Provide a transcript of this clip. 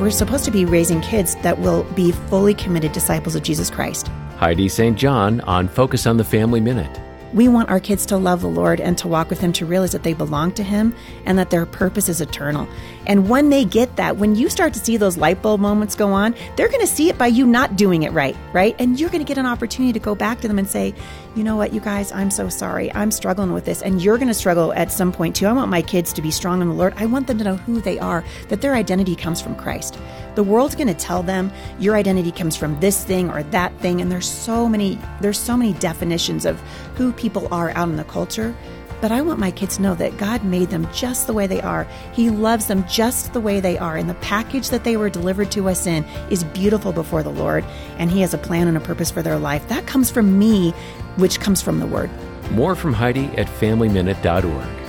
we're supposed to be raising kids that will be fully committed disciples of Jesus Christ. Heidi St. John on Focus on the Family Minute. We want our kids to love the Lord and to walk with Him, to realize that they belong to Him and that their purpose is eternal. And when they get that, when you start to see those light bulb moments go on, they're going to see it by you not doing it right, right? And you're going to get an opportunity to go back to them and say, you know what, you guys, I'm so sorry. I'm struggling with this. And you're going to struggle at some point too. I want my kids to be strong in the Lord. I want them to know who they are, that their identity comes from Christ. The world's going to tell them your identity comes from this thing or that thing. And there's so many, there's so many definitions of who people are out in the culture. But I want my kids to know that God made them just the way they are. He loves them just the way they are. And the package that they were delivered to us in is beautiful before the Lord. And He has a plan and a purpose for their life. That comes from me, which comes from the Word. More from Heidi at FamilyMinute.org.